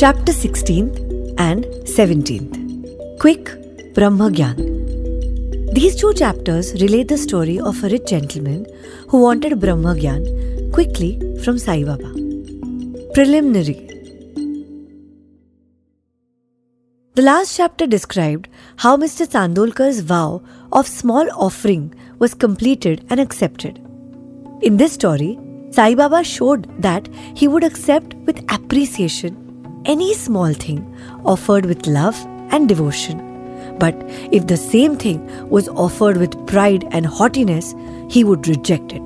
Chapter 16th and 17th Quick Brahmagyan. These two chapters relate the story of a rich gentleman who wanted Brahmagyan quickly from Sai Baba. Preliminary The last chapter described how Mr. Chandolkar's vow of small offering was completed and accepted. In this story, Sai Baba showed that he would accept with appreciation any small thing offered with love and devotion. But if the same thing was offered with pride and haughtiness, he would reject it.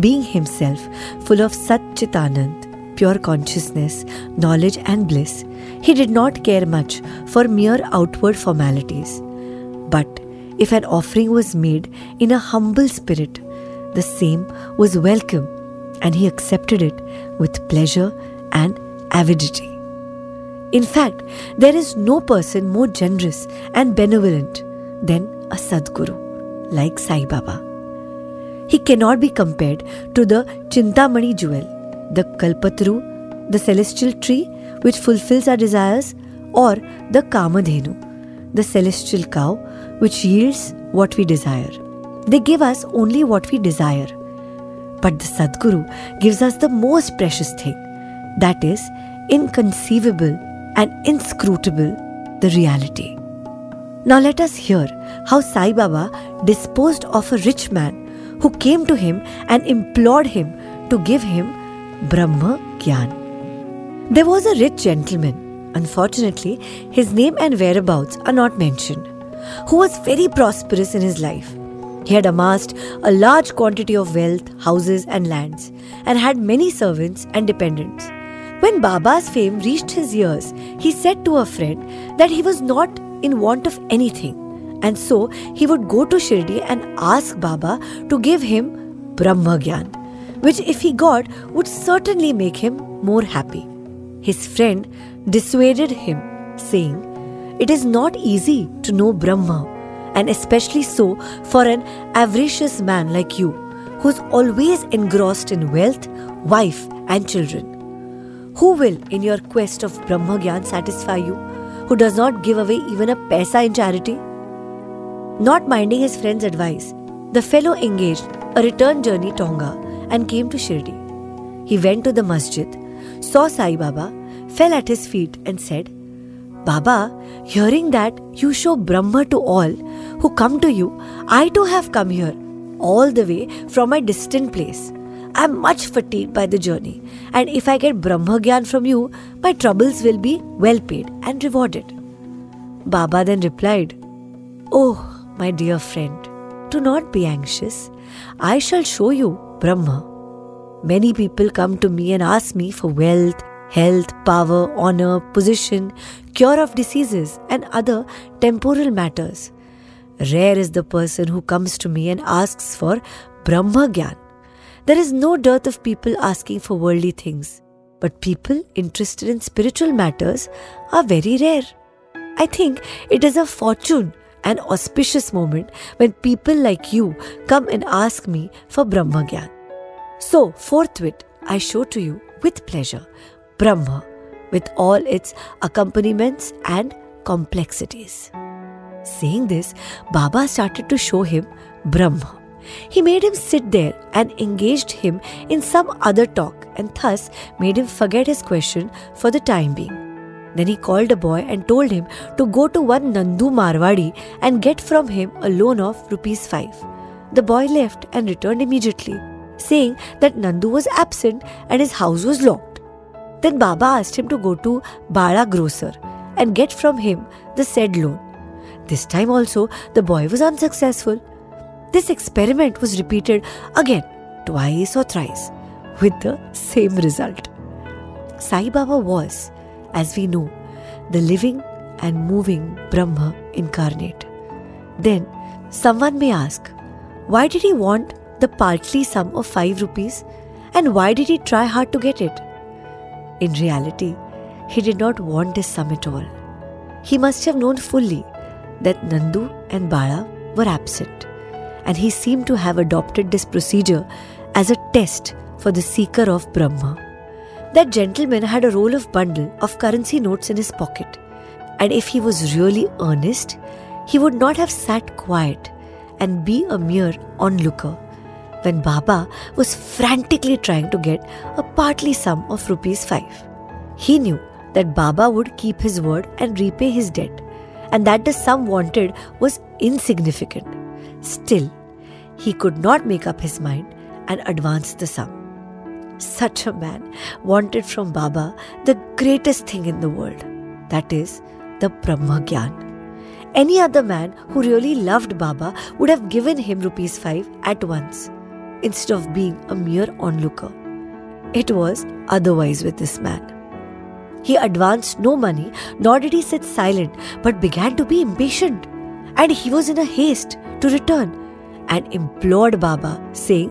Being himself full of Sat Chitanand, pure consciousness, knowledge, and bliss, he did not care much for mere outward formalities. But if an offering was made in a humble spirit, the same was welcome and he accepted it with pleasure and avidity. In fact, there is no person more generous and benevolent than a Sadguru, like Sai Baba. He cannot be compared to the Chintamani jewel, the Kalpatru, the celestial tree which fulfills our desires, or the Kamadhenu, the celestial cow which yields what we desire. They give us only what we desire. But the Sadguru gives us the most precious thing, that is, inconceivable and inscrutable the reality. Now let us hear how Sai Baba disposed of a rich man who came to him and implored him to give him Brahma Gyan. There was a rich gentleman, unfortunately, his name and whereabouts are not mentioned, who was very prosperous in his life. He had amassed a large quantity of wealth, houses, and lands, and had many servants and dependents. When Baba's fame reached his ears, he said to a friend that he was not in want of anything, and so he would go to Shirdi and ask Baba to give him Brahma Gyan, which, if he got, would certainly make him more happy. His friend dissuaded him, saying, It is not easy to know Brahma, and especially so for an avaricious man like you, who is always engrossed in wealth, wife, and children. Who will, in your quest of Brahma Gyan, satisfy you, who does not give away even a paisa in charity? Not minding his friend's advice, the fellow engaged a return journey Tonga and came to Shirdi. He went to the masjid, saw Sai Baba, fell at his feet, and said, Baba, hearing that you show Brahma to all who come to you, I too have come here, all the way from my distant place. I am much fatigued by the journey, and if I get Brahma Gyan from you, my troubles will be well paid and rewarded. Baba then replied, Oh, my dear friend, do not be anxious. I shall show you Brahma. Many people come to me and ask me for wealth, health, power, honor, position, cure of diseases, and other temporal matters. Rare is the person who comes to me and asks for Brahma Gyan. There is no dearth of people asking for worldly things, but people interested in spiritual matters are very rare. I think it is a fortune and auspicious moment when people like you come and ask me for Brahma Gyan. So, forthwith, I show to you with pleasure Brahma with all its accompaniments and complexities. Saying this, Baba started to show him Brahma. He made him sit there and engaged him in some other talk and thus made him forget his question for the time being. Then he called a boy and told him to go to one Nandu Marwadi and get from him a loan of rupees 5. The boy left and returned immediately, saying that Nandu was absent and his house was locked. Then Baba asked him to go to Bala grocer and get from him the said loan. This time also the boy was unsuccessful. This experiment was repeated again, twice or thrice, with the same result. Sai Baba was, as we know, the living and moving Brahma incarnate. Then, someone may ask, why did he want the partly sum of 5 rupees and why did he try hard to get it? In reality, he did not want this sum at all. He must have known fully that Nandu and Bala were absent and he seemed to have adopted this procedure as a test for the seeker of Brahma. That gentleman had a roll of bundle of currency notes in his pocket, and if he was really earnest, he would not have sat quiet and be a mere onlooker when Baba was frantically trying to get a partly sum of rupees 5. He knew that Baba would keep his word and repay his debt, and that the sum wanted was insignificant. Still, he could not make up his mind and advance the sum. Such a man wanted from Baba the greatest thing in the world that is, the Brahma Gyan. Any other man who really loved Baba would have given him rupees 5 at once instead of being a mere onlooker. It was otherwise with this man. He advanced no money, nor did he sit silent, but began to be impatient. And he was in a haste to return and implored Baba, saying,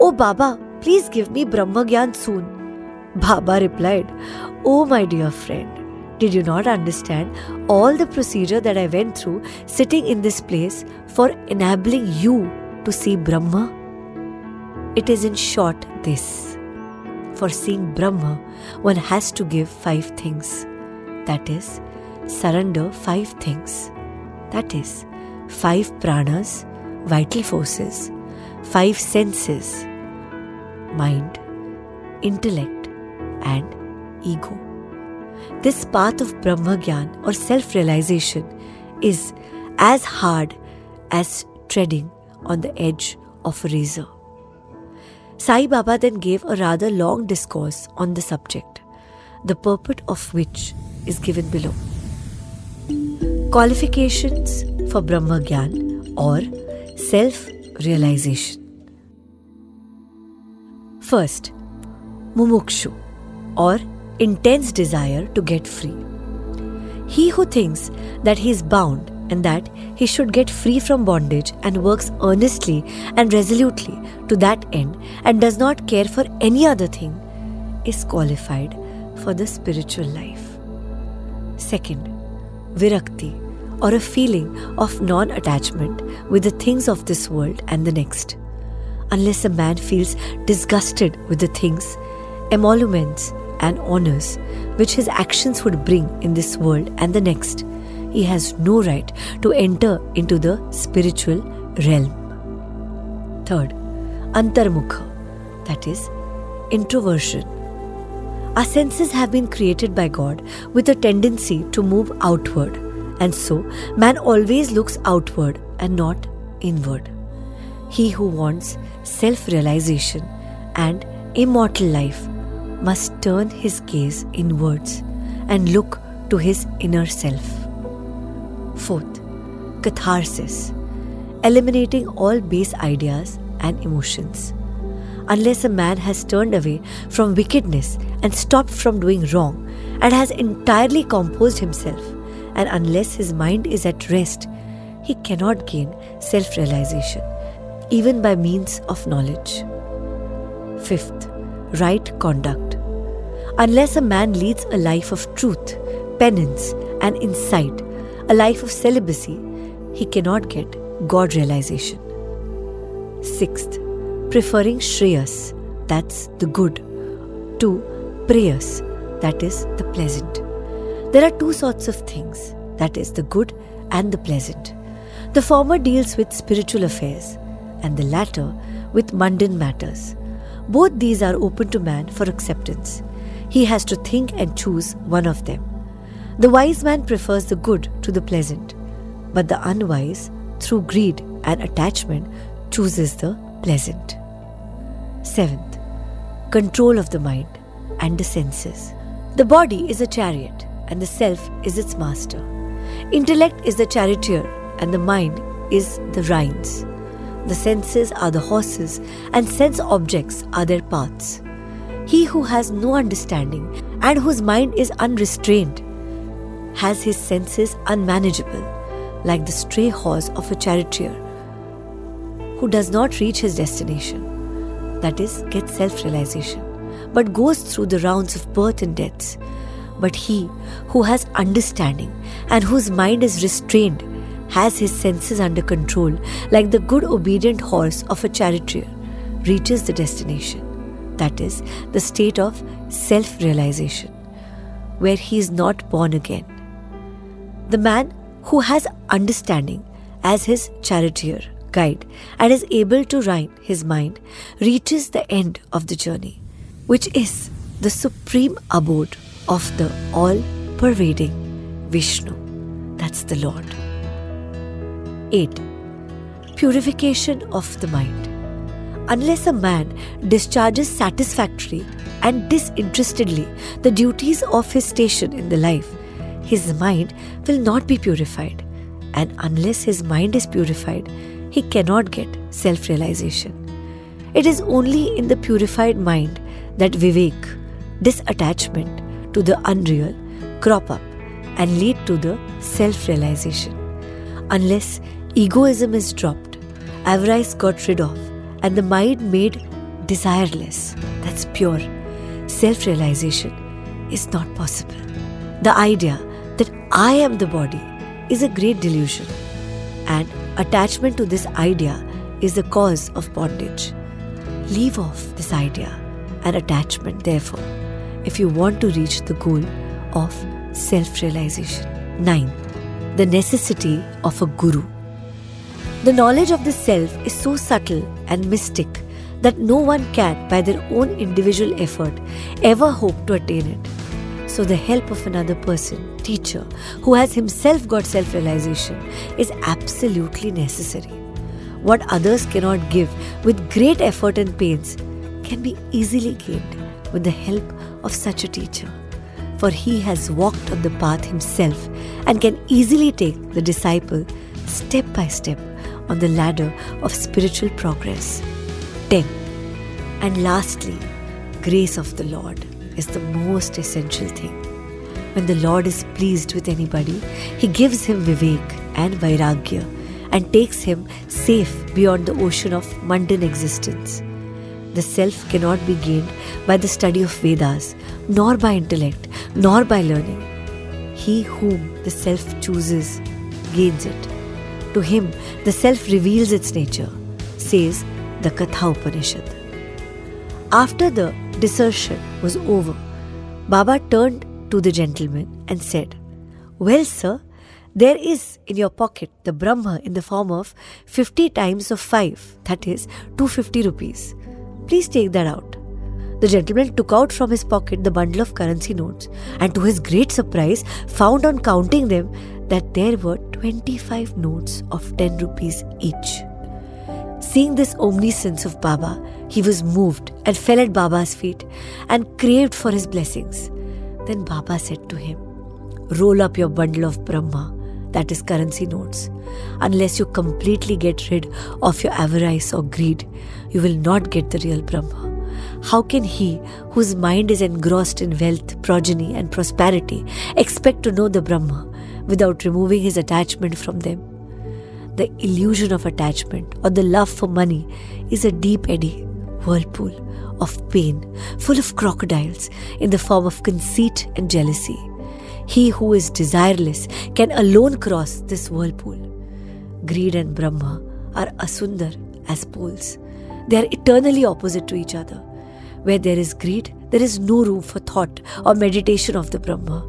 Oh Baba, please give me Brahma Gyan soon. Baba replied, Oh my dear friend, did you not understand all the procedure that I went through sitting in this place for enabling you to see Brahma? It is in short this. For seeing Brahma, one has to give five things. That is, surrender five things. That is, five pranas, vital forces, five senses mind, intellect, and ego. This path of Brahma Gyan or self realization is as hard as treading on the edge of a razor. Sai Baba then gave a rather long discourse on the subject, the purport of which is given below. Qualifications for Brahma Gyan or self realization. First, Mumukshu or intense desire to get free. He who thinks that he is bound and that he should get free from bondage and works earnestly and resolutely to that end and does not care for any other thing is qualified for the spiritual life. Second, virakti or a feeling of non attachment with the things of this world and the next. Unless a man feels disgusted with the things, emoluments, and honors which his actions would bring in this world and the next, he has no right to enter into the spiritual realm. Third, antarmukha, that is, introversion. Our senses have been created by God with a tendency to move outward, and so man always looks outward and not inward. He who wants self realization and immortal life must turn his gaze inwards and look to his inner self. Fourth, catharsis, eliminating all base ideas and emotions. Unless a man has turned away from wickedness and stopped from doing wrong and has entirely composed himself, and unless his mind is at rest, he cannot gain self realization, even by means of knowledge. Fifth, right conduct. Unless a man leads a life of truth, penance, and insight, a life of celibacy, he cannot get God realization. Sixth, preferring Shreyas, that's the good, to Preyas, that is the pleasant. There are two sorts of things, that is the good and the pleasant. The former deals with spiritual affairs, and the latter with mundane matters. Both these are open to man for acceptance. He has to think and choose one of them. The wise man prefers the good to the pleasant, but the unwise, through greed and attachment, chooses the pleasant. Seventh, control of the mind and the senses. The body is a chariot, and the self is its master. Intellect is the charioteer, and the mind is the reins. The senses are the horses, and sense objects are their paths. He who has no understanding and whose mind is unrestrained has his senses unmanageable, like the stray horse of a charioteer who does not reach his destination, that is, get self realization, but goes through the rounds of birth and deaths. But he who has understanding and whose mind is restrained has his senses under control, like the good obedient horse of a charioteer, reaches the destination. that is, the state of self realization, where he is not born again. The man who has understanding as his charioteer, guide, and is able to ride his mind reaches the end of the journey, which is the supreme abode of the all pervading Vishnu. That's the Lord. 8. Purification of the mind. Unless a man discharges satisfactorily and disinterestedly the duties of his station in the life, his mind will not be purified. And unless his mind is purified, he cannot get self realization. It is only in the purified mind that Vivek, disattachment to the unreal, crop up and lead to the self realization. Unless egoism is dropped, avarice got rid of, and the mind made desireless, that's pure, self realization is not possible. The idea that I am the body is a great delusion, and attachment to this idea is the cause of bondage. Leave off this idea and attachment, therefore, if you want to reach the goal of self realization. 9. The necessity of a guru. The knowledge of the self is so subtle and mystic that no one can, by their own individual effort, ever hope to attain it. So, the help of another person, teacher, who has himself got self realization is absolutely necessary. What others cannot give with great effort and pains can be easily gained with the help of such a teacher for he has walked on the path himself and can easily take the disciple step by step on the ladder of spiritual progress. 10. And lastly, grace of the Lord is the most essential thing. When the Lord is pleased with anybody, He gives him Vivek and Vairagya and takes him safe beyond the ocean of mundane existence. The self cannot be gained by the study of Vedas, nor by intellect, nor by learning. He whom the self chooses gains it. To him, the self reveals its nature, says the Katha Upanishad. After the dissertation was over, Baba turned to the gentleman and said, Well, sir, there is in your pocket the Brahma in the form of 50 times of 5, that is 250 rupees. Please take that out. The gentleman took out from his pocket the bundle of currency notes and, to his great surprise, found on counting them that there were 25 notes of 10 rupees each. Seeing this omniscience of Baba, he was moved and fell at Baba's feet and craved for his blessings. Then Baba said to him, Roll up your bundle of Brahma, that is currency notes. Unless you completely get rid of your avarice or greed, you will not get the real Brahma. How can he, whose mind is engrossed in wealth, progeny, and prosperity, expect to know the Brahma without removing his attachment from them? The illusion of attachment or the love for money is a deep eddy, whirlpool of pain, full of crocodiles in the form of conceit and jealousy. He who is desireless can alone cross this whirlpool. Greed and Brahma are asundar as poles. They are eternally opposite to each other. Where there is greed, there is no room for thought or meditation of the Brahma.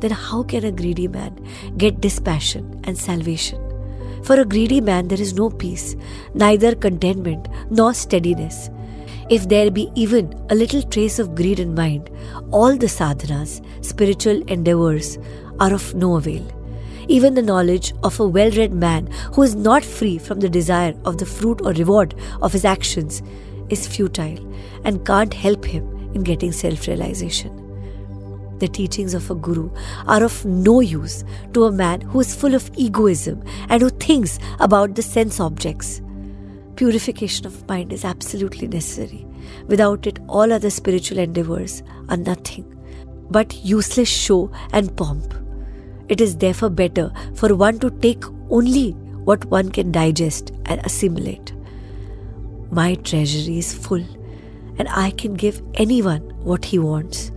Then how can a greedy man get dispassion and salvation? For a greedy man, there is no peace, neither contentment nor steadiness. If there be even a little trace of greed in mind, all the sadhanas, spiritual endeavors, are of no avail. Even the knowledge of a well read man who is not free from the desire of the fruit or reward of his actions is futile and can't help him in getting self realization. The teachings of a guru are of no use to a man who is full of egoism and who thinks about the sense objects. Purification of mind is absolutely necessary. Without it, all other spiritual endeavors are nothing but useless show and pomp. It is therefore better for one to take only what one can digest and assimilate. My treasury is full, and I can give anyone what he wants.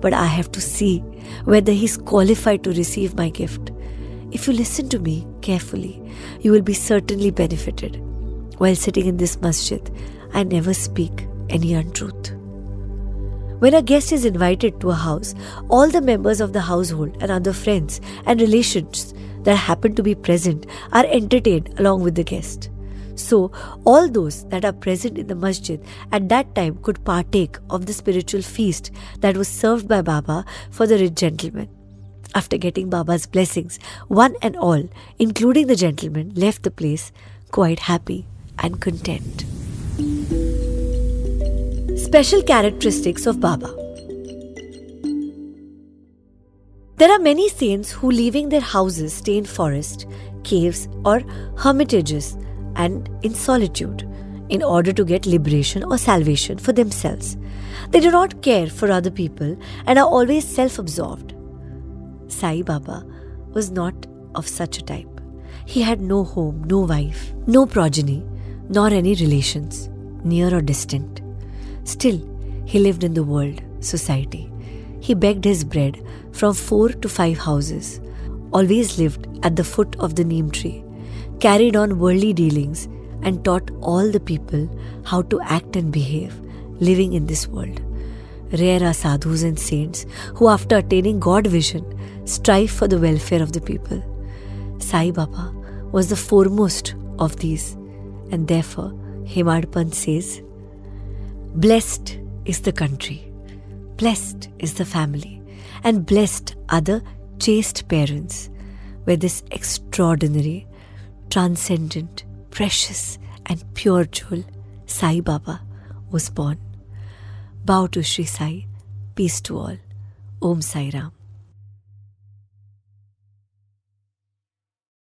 But I have to see whether he is qualified to receive my gift. If you listen to me carefully, you will be certainly benefited. While sitting in this masjid, I never speak any untruth. When a guest is invited to a house, all the members of the household and other friends and relations that happen to be present are entertained along with the guest. So, all those that are present in the masjid at that time could partake of the spiritual feast that was served by Baba for the rich gentleman. After getting Baba's blessings, one and all, including the gentleman, left the place quite happy and content. Special characteristics of Baba There are many saints who, leaving their houses, stay in forest, caves, or hermitages and in solitude in order to get liberation or salvation for themselves. They do not care for other people and are always self absorbed. Sai Baba was not of such a type. He had no home, no wife, no progeny, nor any relations, near or distant. Still, he lived in the world, society. He begged his bread from four to five houses, always lived at the foot of the neem tree, carried on worldly dealings, and taught all the people how to act and behave living in this world. Rare are sadhus and saints who, after attaining God vision, strive for the welfare of the people. Sai Baba was the foremost of these, and therefore Hemad Pant says, Blessed is the country, blessed is the family, and blessed are the chaste parents where this extraordinary, transcendent, precious, and pure jewel, Sai Baba, was born. Bow to Sri Sai, peace to all. Om Sai Ram.